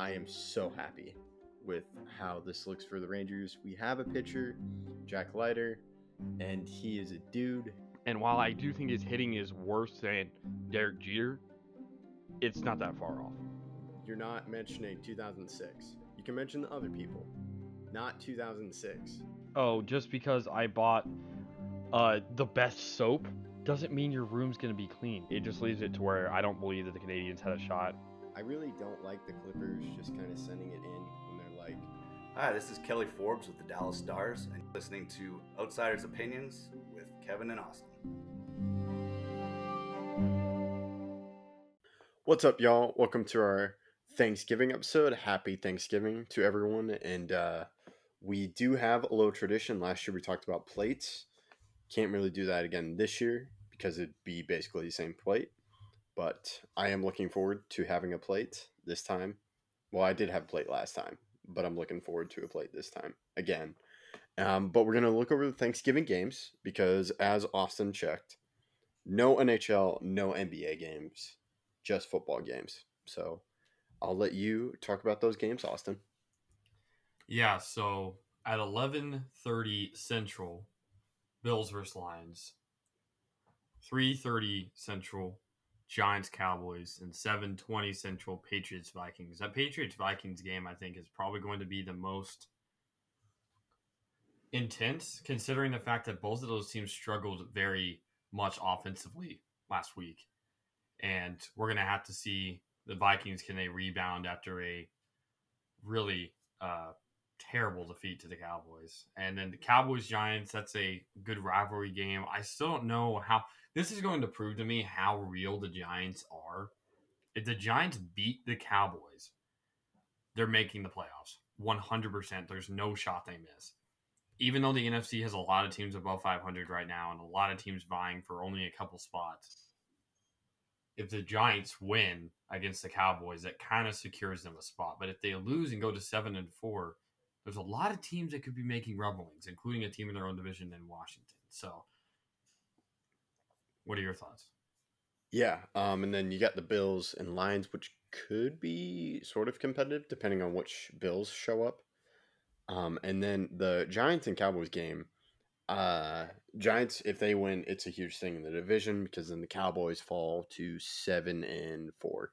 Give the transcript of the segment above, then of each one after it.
I am so happy with how this looks for the Rangers. We have a pitcher, Jack Leiter, and he is a dude. And while I do think his hitting is worse than Derek Jeter, it's not that far off. You're not mentioning 2006. You can mention the other people, not 2006. Oh, just because I bought uh, the best soap doesn't mean your room's going to be clean. It just leaves it to where I don't believe that the Canadians had a shot. I really don't like the Clippers just kind of sending it in when they're like, Hi, this is Kelly Forbes with the Dallas Stars, and you're listening to Outsiders Opinions with Kevin and Austin. What's up, y'all? Welcome to our Thanksgiving episode. Happy Thanksgiving to everyone. And uh, we do have a little tradition. Last year we talked about plates. Can't really do that again this year because it'd be basically the same plate. But I am looking forward to having a plate this time. Well, I did have a plate last time, but I'm looking forward to a plate this time again. Um, but we're going to look over the Thanksgiving games because, as Austin checked, no NHL, no NBA games, just football games. So I'll let you talk about those games, Austin. Yeah, so at 11:30 Central, Bills versus Lions. 3:30 Central, Giants Cowboys, and 7:20 Central, Patriots Vikings. That Patriots Vikings game, I think, is probably going to be the most intense, considering the fact that both of those teams struggled very much offensively last week, and we're gonna have to see the Vikings can they rebound after a really uh, terrible defeat to the Cowboys. And then the Cowboys Giants, that's a good rivalry game. I still don't know how this is going to prove to me how real the Giants are. If the Giants beat the Cowboys, they're making the playoffs 100%. There's no shot they miss. Even though the NFC has a lot of teams above 500 right now and a lot of teams vying for only a couple spots, if the Giants win against the Cowboys, that kind of secures them a spot. But if they lose and go to seven and four, there's a lot of teams that could be making rumblings, including a team in their own division in Washington. So, what are your thoughts? Yeah, um, and then you got the Bills and Lions, which could be sort of competitive depending on which Bills show up. Um, and then the Giants and Cowboys game. Uh, Giants, if they win, it's a huge thing in the division because then the Cowboys fall to seven and four,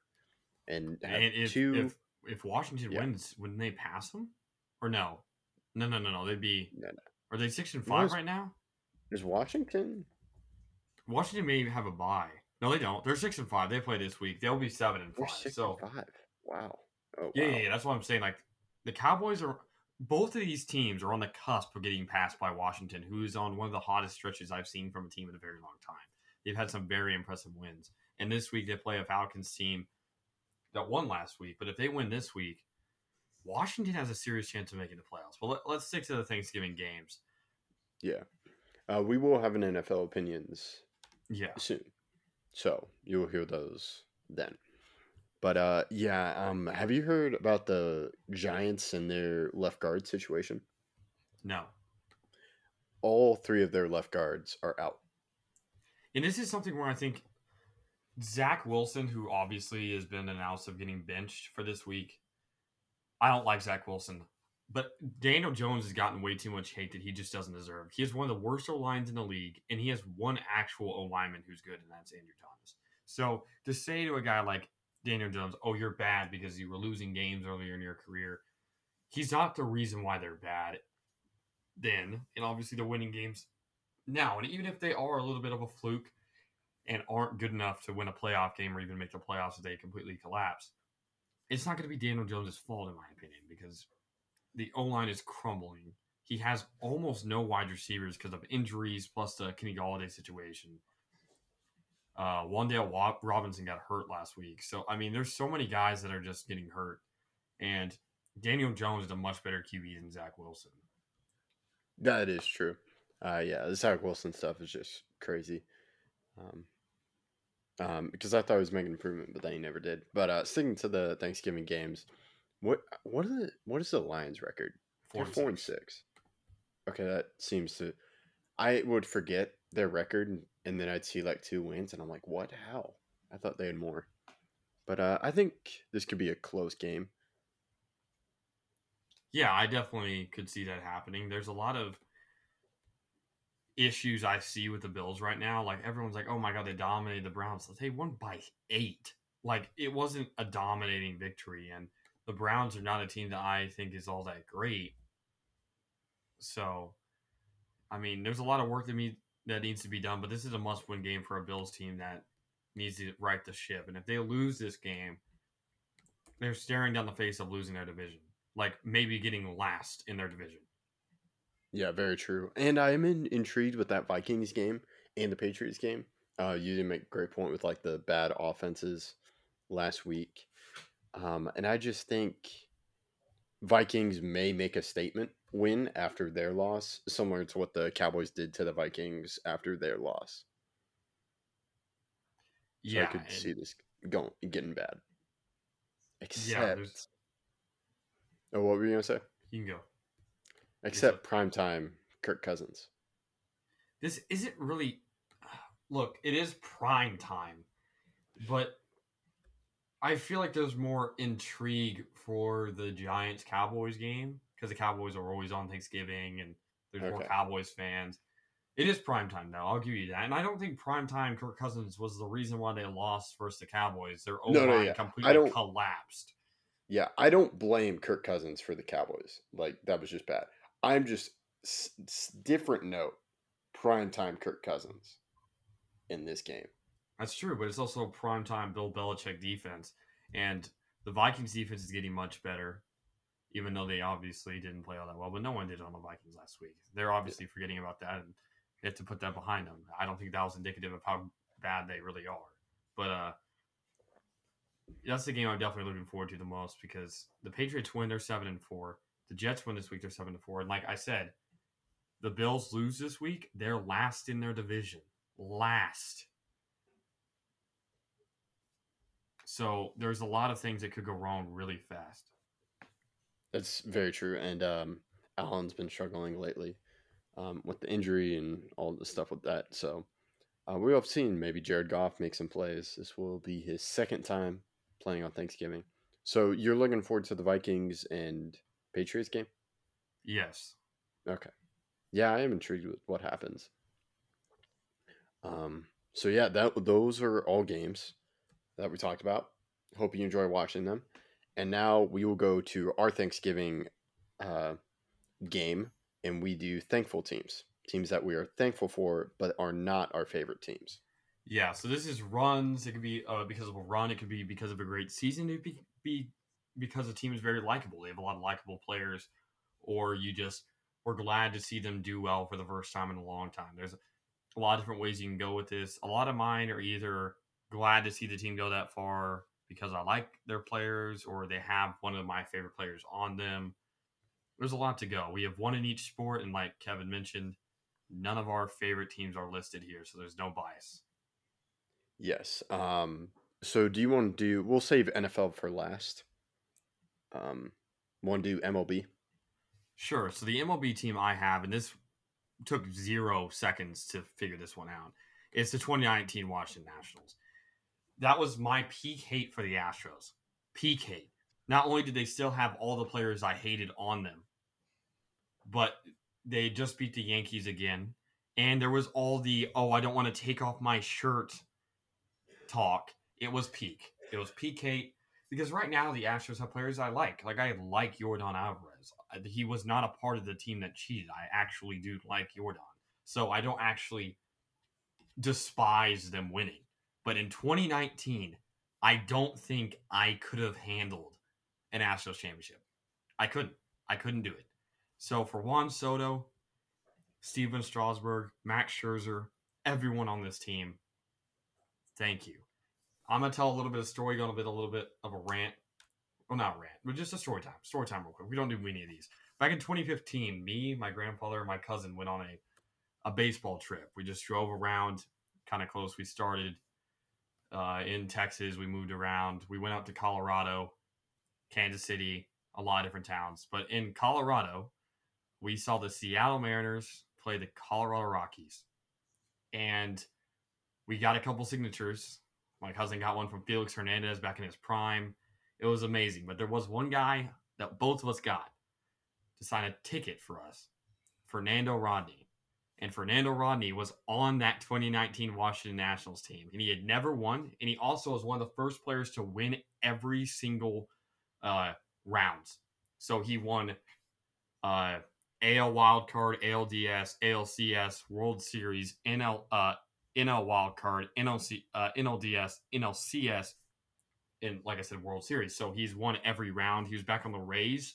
and have And if, two. if if Washington Yeah. wins, wouldn't they pass them? Or no? No, no, no, no. They'd be. No, no. Are they six and five it's- right now? Is Washington? Washington may even have a bye. No, they don't. They're six and five. They play this week. They'll be seven and They're five. six So and five. Wow. Oh, Yeah, wow. yeah, yeah, that's what I'm saying. Like the Cowboys are both of these teams are on the cusp of getting passed by Washington, who's on one of the hottest stretches I've seen from a team in a very long time. They've had some very impressive wins. And this week they play a Falcons team that won last week. But if they win this week, Washington has a serious chance of making the playoffs. But let, let's stick to the Thanksgiving games. Yeah. Uh, we will have an NFL opinions Yeah. soon. So you will hear those then. But uh yeah, um have you heard about the Giants and their left guard situation? No. All three of their left guards are out. And this is something where I think Zach Wilson, who obviously has been announced of getting benched for this week, I don't like Zach Wilson. But Daniel Jones has gotten way too much hate that he just doesn't deserve. He has one of the worst O lines in the league, and he has one actual O lineman who's good, and that's Andrew Thomas. So to say to a guy like Daniel Jones, oh, you're bad because you were losing games earlier in your career, he's not the reason why they're bad then. And obviously they're winning games now. And even if they are a little bit of a fluke and aren't good enough to win a playoff game or even make the playoffs if they completely collapse, it's not going to be Daniel Jones' fault, in my opinion, because the O line is crumbling. He has almost no wide receivers because of injuries, plus the Kenny Golladay situation. Uh, Wan'Dale Robinson got hurt last week, so I mean, there's so many guys that are just getting hurt, and Daniel Jones is a much better QB than Zach Wilson. That is true. Uh yeah, the Zach Wilson stuff is just crazy. Um um, because I thought he was making improvement, but then he never did. But uh, sticking to the Thanksgiving games, what what are the what is the Lions record? Four and four and six. six. Okay, that seems to. I would forget their record, and, and then I'd see like two wins, and I'm like, what? How? I thought they had more. But uh, I think this could be a close game. Yeah, I definitely could see that happening. There's a lot of issues I see with the Bills right now. Like everyone's like, "Oh my god, they dominated the Browns." They won by 8. Like it wasn't a dominating victory and the Browns are not a team that I think is all that great. So, I mean, there's a lot of work that me that needs to be done, but this is a must-win game for a Bills team that needs to right the ship. And if they lose this game, they're staring down the face of losing their division, like maybe getting last in their division. Yeah, very true. And I am in, intrigued with that Vikings game and the Patriots game. Uh, you did make a great point with like the bad offenses last week. Um, and I just think Vikings may make a statement win after their loss, similar to what the Cowboys did to the Vikings after their loss. So yeah, I could see this going getting bad. Except, there's- oh, what were you gonna say? you can go. Except primetime Kirk Cousins. This isn't really. Look, it is prime time, but I feel like there's more intrigue for the Giants Cowboys game because the Cowboys are always on Thanksgiving and there's more Cowboys fans. It is prime time though. I'll give you that, and I don't think prime time Kirk Cousins was the reason why they lost versus the Cowboys. Their O No, no, yeah. Completely collapsed. Yeah, I don't blame Kirk Cousins for the Cowboys. Like that was just bad. I'm just s- s- different note. Primetime Kirk Cousins in this game. That's true, but it's also prime time Bill Belichick defense, and the Vikings defense is getting much better, even though they obviously didn't play all that well. But no one did on the Vikings last week. They're obviously forgetting about that, and they have to put that behind them. I don't think that was indicative of how bad they really are. But uh, that's the game I'm definitely looking forward to the most because the Patriots win, they're seven and four. The Jets win this week, they're seven and four. And like I said, the Bills lose this week, they're last in their division. Last. So there's a lot of things that could go wrong really fast. That's very true. And um, Allen's been struggling lately um, with the injury and all the stuff with that. So uh, we have seen maybe Jared Goff make some plays. This will be his second time playing on Thanksgiving. So you're looking forward to the Vikings and Patriots game? Yes. Okay. Yeah, I am intrigued with what happens. Um, so yeah, that those are all games that we talked about. Hope you enjoy watching them. And now we will go to our Thanksgiving uh, game, and we do thankful teams, teams that we are thankful for, but are not our favorite teams. Yeah, so this is runs. It could be uh, because of a run. It could be because of a great season. It could be, be because the team is very likable. They have a lot of likable players, or you just were glad to see them do well for the first time in a long time. There's a lot of different ways you can go with this. A lot of mine are either glad to see the team go that far because I like their players, or they have one of my favorite players on them. There's a lot to go. We have one in each sport, and like Kevin mentioned, none of our favorite teams are listed here, so there's no bias. Yes. Um, so do you want to do? We'll save NFL for last. Um, want to do MLB? Sure. So the MLB team I have, and this took zero seconds to figure this one out, is the 2019 Washington Nationals. That was my peak hate for the Astros. Peak hate. Not only did they still have all the players I hated on them, but they just beat the Yankees again. And there was all the, oh, I don't want to take off my shirt talk. It was peak. It was peak hate because right now the Astros have players I like. Like I like Jordan Alvarez. He was not a part of the team that cheated. I actually do like Jordan, so I don't actually despise them winning. But in 2019, I don't think I could have handled an Astros championship. I couldn't. I couldn't do it. So for Juan Soto, Stephen Strasburg, Max Scherzer, everyone on this team, thank you. I'm gonna tell a little bit of story, going a bit, a little bit of a rant. Well, not a rant, but just a story time. Story time, real quick. We don't do any of these. Back in 2015, me, my grandfather, and my cousin went on a a baseball trip. We just drove around, kind of close. We started uh, in Texas. We moved around. We went out to Colorado, Kansas City, a lot of different towns. But in Colorado, we saw the Seattle Mariners play the Colorado Rockies, and we got a couple signatures. My cousin got one from Felix Hernandez back in his prime. It was amazing. But there was one guy that both of us got. to sign a ticket for us, Fernando Rodney. And Fernando Rodney was on that 2019 Washington Nationals team, and he had never won. And he also was one of the first players to win every single uh. So he won uh, AL Wild Card, ALDS, ALCS, World Series, NL uh, NL Wild Card, NLC, uh, NLDS, NLCS, and like I said, World Series. So he's won every round. He was back on the Rays.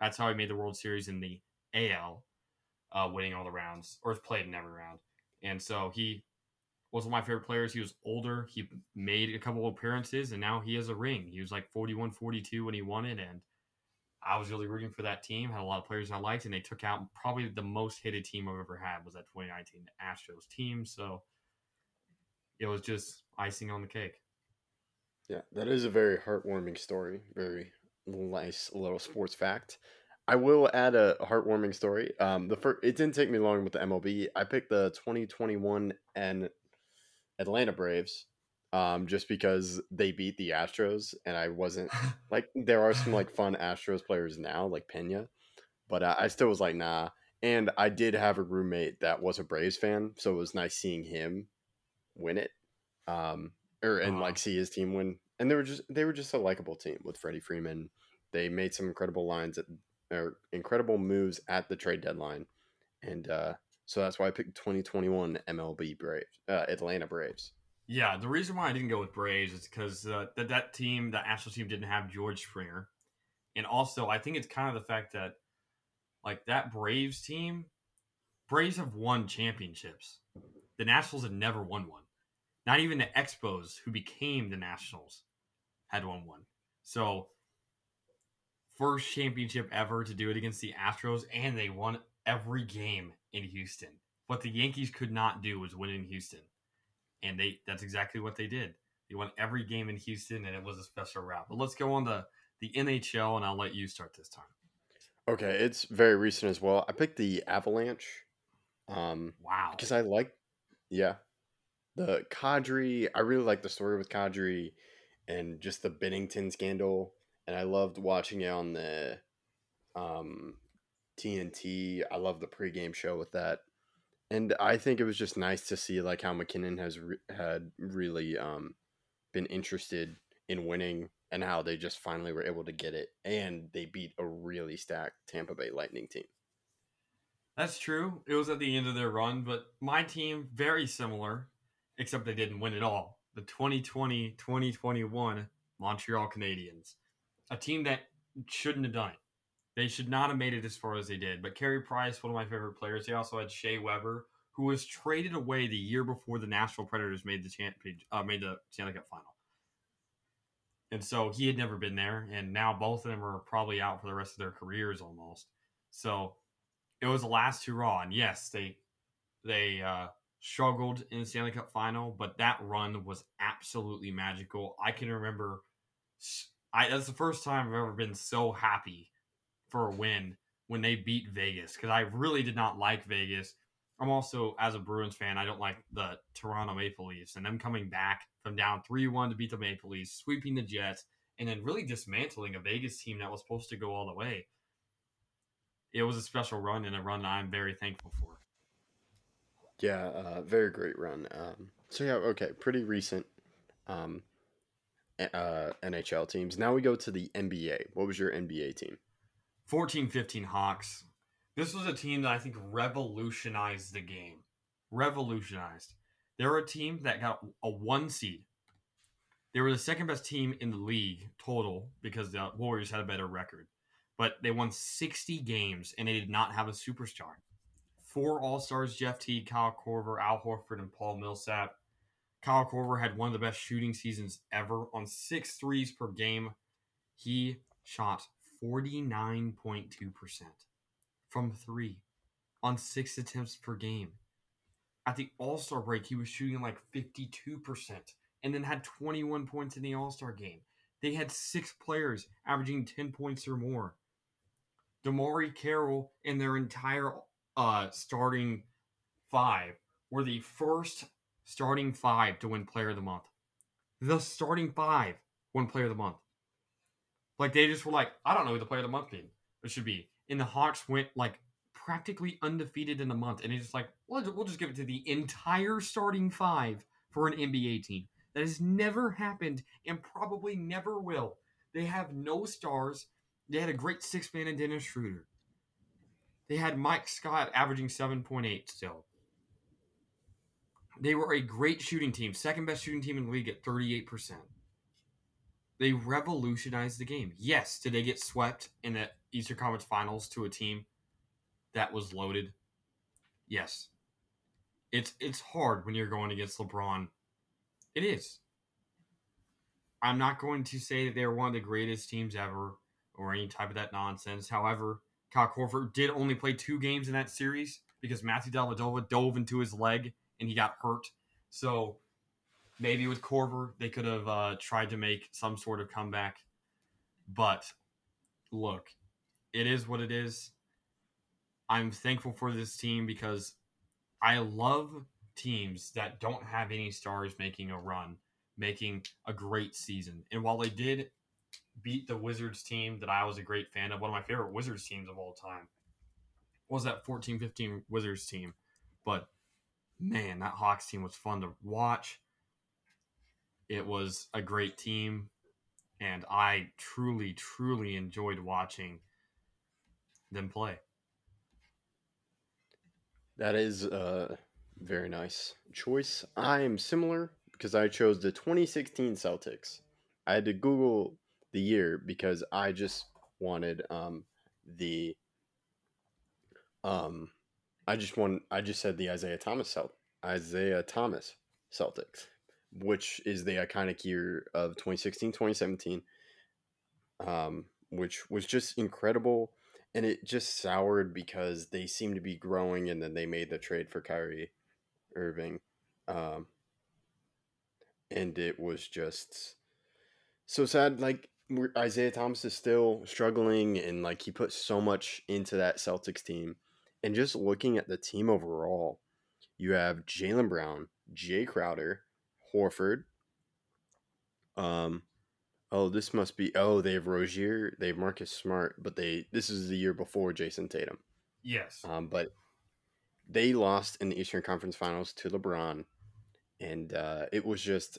That's how he made the World Series in the AL, uh, winning all the rounds, or played in every round. And so he was one of my favorite players. He was older. He made a couple appearances, and now he has a ring. He was like 41 42 when he won it. And I was really rooting for that team. Had a lot of players I liked, and they took out probably the most hated team I've ever had was that 2019 Astros team. So it was just icing on the cake. Yeah, that is a very heartwarming story. Very nice little sports fact. I will add a heartwarming story. Um, the first, it didn't take me long with the MLB. I picked the 2021 and Atlanta Braves, um, just because they beat the Astros, and I wasn't like there are some like fun Astros players now, like Pena, but uh, I still was like nah. And I did have a roommate that was a Braves fan, so it was nice seeing him win it, um, or and Uh-huh. like see his team win. And they were just they were just a likable team with Freddie Freeman. They made some incredible lines at or incredible moves at the trade deadline, and uh, so that's why I picked 2021 MLB Braves, uh, Atlanta Braves. Yeah, the reason why I didn't go with Braves is because uh, that that team, the Astros team, didn't have George Springer, and also I think it's kind of the fact that like that Braves team, Braves have won championships. The Nationals had never won one. Not even the Expos, who became the Nationals, had won one. So first championship ever to do it against the Astros, and they won every game in Houston. What the Yankees could not do was win in Houston and they that's exactly what they did. They won every game in Houston, and it was a special route. But let's go on to the NHL, and I'll let you start this time. Okay, it's very recent as well. I picked the Avalanche, um, Wow. because I like, yeah, the Kadri. I really like the story with Kadri, and just the Binnington scandal, and I loved watching it on the, um, TNT. I love the pregame show with that, and I think it was just nice to see like how MacKinnon has re- had really um been interested in winning and how they just finally were able to get it and they beat a really stacked Tampa Bay Lightning team. That's true. It was at the end of their run, but my team very similar, except they didn't win at all. The 2020-2021 Montreal Canadiens, a team that shouldn't have done it. They should not have made it as far as they did. But Carey Price, one of my favorite players, they also had Shea Weber, who was traded away the year before the Nashville Predators made the uh, made the Stanley Cup final. And so he had never been there, and now both of them are probably out for the rest of their careers almost. So it was the last hurrah, and yes, they they uh, struggled in the Stanley Cup final, but that run was absolutely magical. I can remember, I that's the first time I've ever been so happy for a win when they beat Vegas because I really did not like Vegas. I'm also, as a Bruins fan, I don't like the Toronto Maple Leafs and them coming back from down 3 1 to beat the Maple Leafs, sweeping the Jets, and then really dismantling a Vegas team that was supposed to go all the way. It was a special run and a run I'm very thankful for. Yeah, uh, very great run. Um, so yeah, okay, pretty recent um, uh, NHL teams. Now we go to the NBA. What was your NBA team? 14 15 Hawks. This was a team that I think revolutionized the game. Revolutionized. They were a team that got a one seed. They were the second best team in the league total because the Warriors had a better record. But they won 60 games and they did not have a superstar. Four All Stars Jeff Teague, Kyle Korver, Al Horford, and Paul Millsap. Kyle Korver had one of the best shooting seasons ever on six threes per game. He shot 49.2% from three on six attempts per game. At the All Star break, he was shooting like 52% and then had 21 points in the All Star game. They had six players averaging 10 points or more. DeMarre Carroll and their entire uh, starting five were the first starting five to win Player of the Month. The starting five won Player of the Month. Like they just were like, I don't know who the Player of the Month be. It should be, and the Hawks went like practically undefeated in a month, and it's just like we'll, we'll just give it to the entire starting five for an NBA team. That has never happened and probably never will. They have no stars. They had a great six man in Dennis Schroeder. They had Mike Scott averaging 7.8 still. They were a great shooting team, second best shooting team in the league at 38%. They revolutionized the game. Yes, did they get swept in the Eastern Conference Finals to a team that was loaded? Yes. It's it's hard when you're going against LeBron. It is. I'm not going to say that they're one of the greatest teams ever or any type of that nonsense. However, Kyle Korver did only play two games in that series because Matthew Dellavedova dove into his leg and he got hurt. So maybe with Korver, they could have uh, tried to make some sort of comeback. But look, it is what it is. I'm thankful for this team because I love teams that don't have any stars making a run, making a great season. And while they did beat the Wizards team that I was a great fan of, one of my favorite Wizards teams of all time, was that 14 15 Wizards team. But man, that Hawks team was fun to watch. It was a great team, and I truly, truly enjoyed watching them play. That is a very nice choice. I am similar because I chose the 2016 Celtics. I had to Google the year because I just wanted um, the um I just want I just said the Isaiah Thomas Celt Isaiah Thomas Celtics, which is the iconic year of 2016 2017, um, which was just incredible. And it just soured because they seemed to be growing, and then they made the trade for Kyrie Irving, um, and it was just so sad. Like Isaiah Thomas is still struggling, and like he put so much into that Celtics team. And just looking at the team overall, you have Jaylen Brown, Jay Crowder, Horford. Um, oh, this must be. Oh, they have Rozier, they have Marcus Smart, but they this is the year before Jayson Tatum. Yes. Um, but they lost in the Eastern Conference Finals to LeBron, and uh, it was just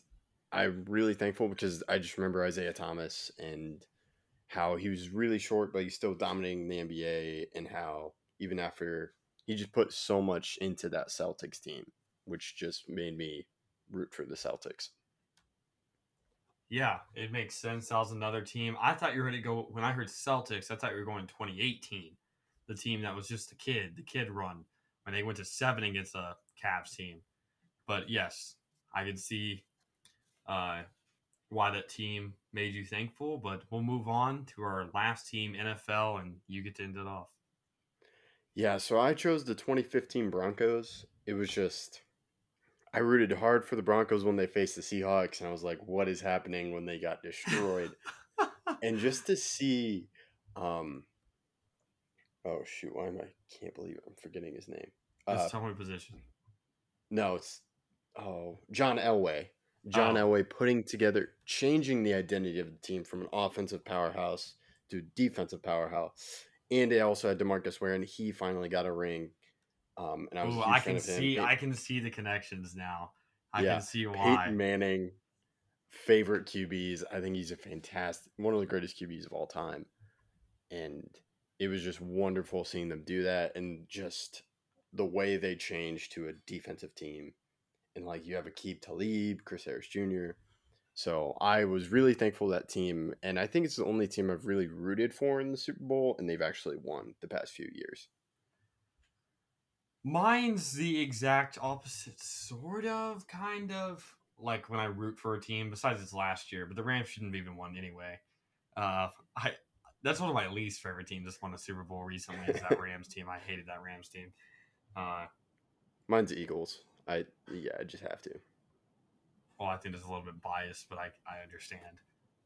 I'm really thankful because I just remember Isaiah Thomas and how he was really short, but he's still dominating the NBA, and how even after he just put so much into that Celtics team, which just made me root for the Celtics. Yeah, it makes sense. That was another team. I thought you were going to go when I heard Celtics. I thought you were going 2018, the team that was just a kid, the kid run when they went to seven against a Cavs team. But yes, I can see uh, why that team made you thankful. But we'll move on to our last team, NFL, and you get to end it off. Yeah, so I chose the 2015 Broncos. It was just I rooted hard for the Broncos when they faced the Seahawks, and I was like, "What is happening?" When they got destroyed, and just to see, um, oh shoot, why am I? Can't believe it. I'm forgetting his name. Uh, tell me position. No, it's oh John Elway. John oh. Elway putting together, changing the identity of the team from an offensive powerhouse to defensive powerhouse. And they also had DeMarcus Ware, and he finally got a ring. Um, and I was Ooh, I can see I can see the connections now. I yeah, can see why. Peyton Manning, favorite QBs. I think he's a fantastic, one of the greatest QBs of all time. And it was just wonderful seeing them do that, and just the way they changed to a defensive team and like you have Aqib Talib, Chris Harris Jr. So I was really thankful that team, and I think it's the only team I've really rooted for in the Super Bowl, and they've actually won the past few years. Mine's the exact opposite, sort of, kind of. Like when I root for a team, besides it's last year, but the Rams shouldn't have even won anyway. Uh, I that's one of my least favorite teams. Just won a Super Bowl recently. Is that Rams team? I hated that Rams team. Uh, Mine's Eagles. I yeah, I just have to. Well, I think it's a little bit biased, but I I understand.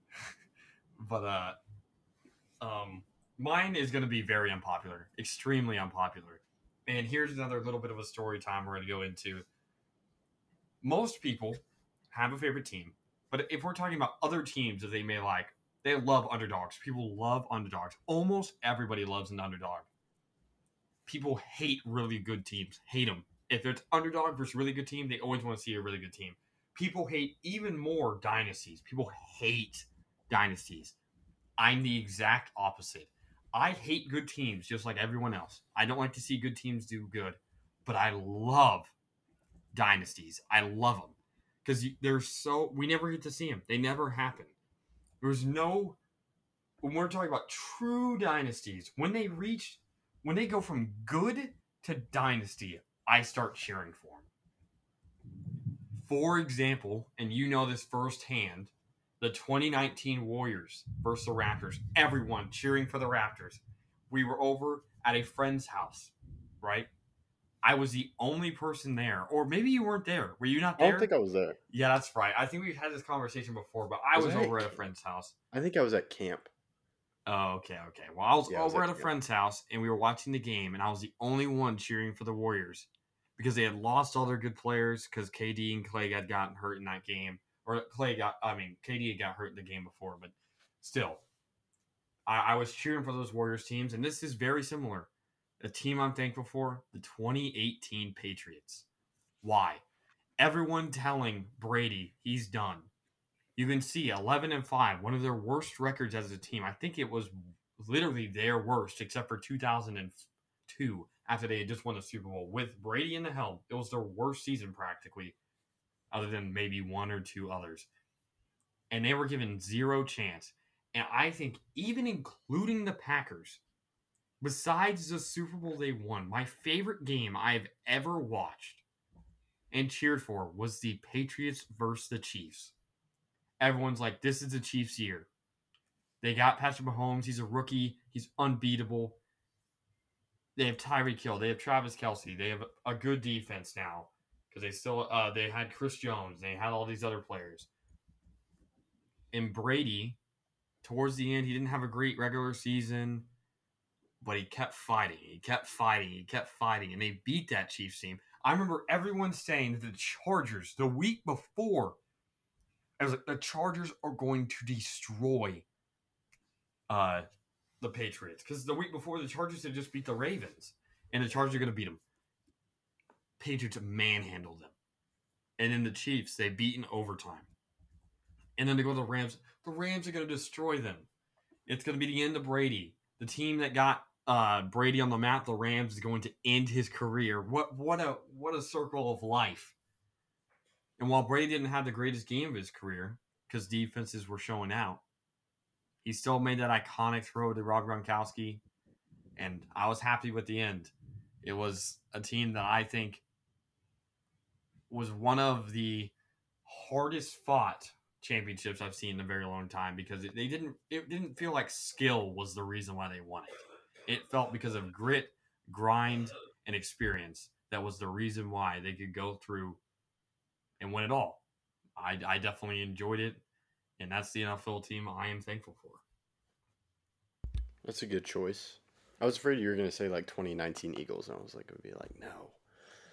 but uh, um, mine is going to be very unpopular, extremely unpopular. And here's another little bit of a story time we're going to go into. Most people have a favorite team, but if we're talking about other teams that they may like, They love underdogs. People love underdogs. Almost everybody loves an underdog. People hate really good teams. Hate them. If it's underdog versus really good team, they always want to see a really good team. People hate even more dynasties. People hate dynasties. I'm the exact opposite. I hate good teams just like everyone else. I don't like to see good teams do good, but I love dynasties. I love them because they're so. We never get to see them. They never happen. There's no. When we're talking about true dynasties, when they reach, when they go from good to dynasty, I start cheering for them. For example, and you know this firsthand, the 2019 Warriors versus the Raptors. Everyone cheering for the Raptors. We were over at a friend's house, right? I was the only person there, or maybe you weren't there. Were you not I there? don't think I was there. yeah, that's right. I think we've had this conversation before, but I Was was I at over at a friend's house. I think I was at camp. Oh, okay, okay. Well, I was Yeah, I was over at at a friend's house, and we were watching the game, and I was the only one cheering for the Warriors because they had lost all their good players because KD and Klay had gotten hurt in that game, or Klay got. I mean, KD had got hurt in the game before, but still, I, I was cheering for those Warriors teams, and this is very similar. A team I'm thankful for: the 2018 Patriots. Why? Everyone telling Brady he's done. You can see 11 and 5, one of their worst records as a team. I think it was literally their worst, except for 2002 after they had just won the Super Bowl with Brady in the helm. It was their worst season practically, other than maybe one or two others. And they were given zero chance. And I think, even including the Packers, besides the Super Bowl they won, my favorite game I've ever watched and cheered for was the Patriots versus the Chiefs. Everyone's like, this is the Chiefs' year. They got Patrick Mahomes. He's a rookie. He's unbeatable. They have Tyreek Hill. They have Travis Kelce. They have a good defense now because they still uh, they had Chris Jones. They had all these other players. And Brady, towards the end, he didn't have a great regular season, but he kept fighting. He kept fighting. He kept fighting, and they beat that Chiefs team. I remember everyone saying that the Chargers the week before I was like, the Chargers are going to destroy uh, the Patriots because the week before the Chargers had just beat the Ravens, and the Chargers are going to beat them. Patriots manhandled them, and then the Chiefs they beat in overtime, and then they go to the Rams. The Rams are going to destroy them. It's going to be the end of Brady, the team that got uh, Brady on the map. The Rams is going to end his career. What what a what a circle of life. And while Brady didn't have the greatest game of his career because defenses were showing out, he still made that iconic throw to Rob Gronkowski, and I was happy with the end. It was a team that I think was one of the hardest fought championships I've seen in a very long time because it, they didn't it didn't feel like skill was the reason why they won it. It felt because of grit, grind, and experience that was the reason why they could go through and win it all. I, I definitely enjoyed it, and that's the NFL team I am thankful for. That's a good choice. I was afraid you were gonna say like 2019 Eagles, and I was like, it would be like no.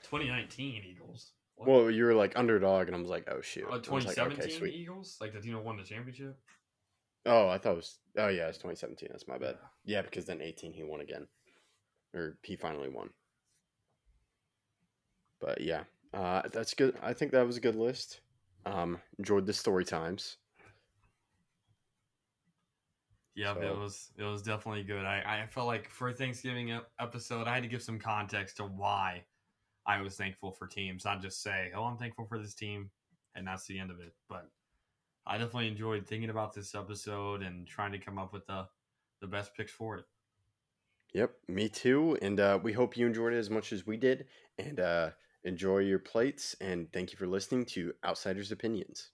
2019 Eagles. What? Well, you were like underdog, and I was like, oh shoot. Uh, I was like, 2017 okay. Eagles, like the team that won the championship. Oh, I thought it was. Oh yeah, it's 2017. That's my bad. Yeah, because then 18 he won again, or he finally won. But yeah, uh, that's good. I think that was a good list. Um, enjoyed the story times. Yeah, it was it was definitely good. I, I felt like for a Thanksgiving episode, I had to give some context to why I was thankful for teams, not just say, "Oh, I'm thankful for this team," and that's the end of it. But I definitely enjoyed thinking about this episode and trying to come up with the the best picks for it. Yep, me too. And uh, we hope you enjoyed it as much as we did. And uh, enjoy your plates. And thank you for listening to Outsiders Opinions.